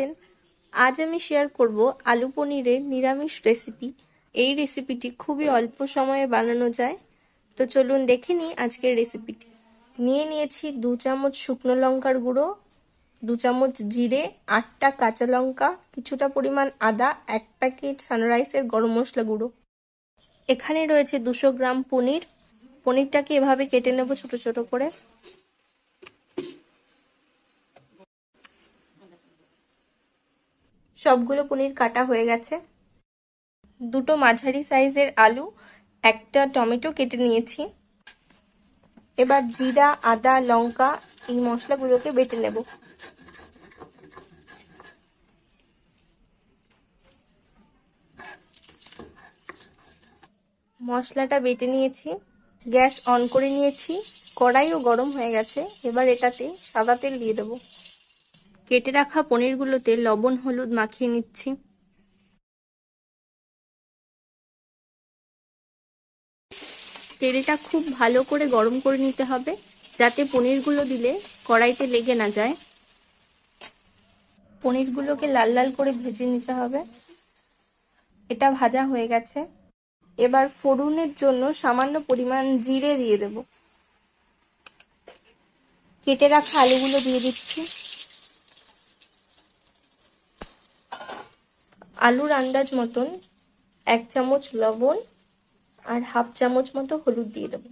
আছেন আজ আমি শেয়ার করব আলু পনিরের নিরামিষ রেসিপি এই রেসিপিটি খুবই অল্প সময়ে বানানো যায়। তো চলুন দেখে নিই আজকের রেসিপিটি নিয়ে নিয়েছি দু চামচ শুকনো লঙ্কার গুঁড়ো, দু চামচ জিরে, আটটা কাঁচা লঙ্কা, কিছুটা পরিমাণ আদা, এক প্যাকেট সানরাইসের গরম মশলা গুঁড়ো। এখানে রয়েছে দুশো গ্রাম পনির। পনিরটাকে এভাবে কেটে নেব ছোট ছোট করে। সবগুলো পনির কাটা হয়ে গেছে। দুটো মাঝারি সাইজের আলু, একটা টমেটো কেটে নিয়েছি। এবার জিরা, আদা, লঙ্কা এই মশলাগুলোকে বেটে নেব। মশলাটা বেটে নিয়েছি। গ্যাস অন করে নিয়েছি। কড়াইও গরম হয়ে গেছে। এবার এটাতে সাদা তেল দিয়ে দেবো। কেটে রাখা পনিরগুলোতে লবণ, হলুদ মাখিয়ে নিচ্ছি। তেলটা খুব ভালো করে গরম করে নিতে হবে, যাতে পনিরগুলো দিলে কড়াইতে লেগে না যায়। পনিরগুলোকে লাল লাল করে ভেজে নিতে হবে। এটা ভাজা হয়ে গেছে। এবার ফোড়নের জন্য সামান্য পরিমাণ জিরে দিয়ে দেব। কেটে রাখা আলুগুলো দিয়ে দিচ্ছি। আলুর আন্দাজ মতন এক চামচ লবণ আর হাফ চামচ মতো হলুদ দিয়ে দেবো।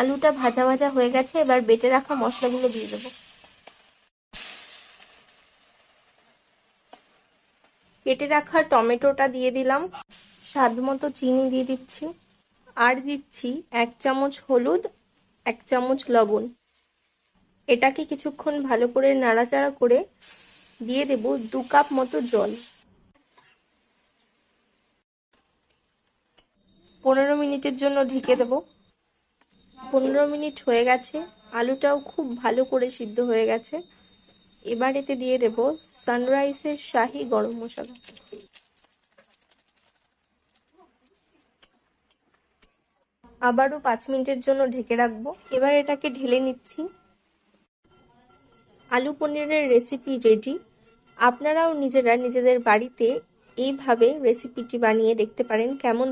আলুটা ভাজা ভাজা হয়ে গেছে, এবার বেটে রাখা মশলাগুলো দিয়ে দেবো। কেটে রাখা টমেটোটা দিয়ে দিলাম, স্বাদ মতো চিনি দিয়ে দিচ্ছি। আর দিচ্ছি এক চামচ হলুদ, এক চামচ লবণ। এটাকে কিছুক্ষণ ভালো করে নাড়াচাড়া করে দিয়ে দেব দু কাপ মতো জল। পনেরো মিনিটের জন্য ঢেকে দেব। পনেরো মিনিট হয়ে গেছে। আলুটাও খুব ভালো করে সিদ্ধ হয়ে গেছে। এবার এতে দিয়ে দেব সানরাইসের শাহি গরম মশলা। আবারও পাঁচ মিনিটের জন্য ঢেকে রাখব। এবার এটাকে ঢেলে নিচ্ছি। আলু পনিরের রেসিপি রেডি আপনারাও নিজেরা নিজেদের বাড়িতে এইভাবে রেসিপিটি বানিয়ে দেখতে পারেন কেমন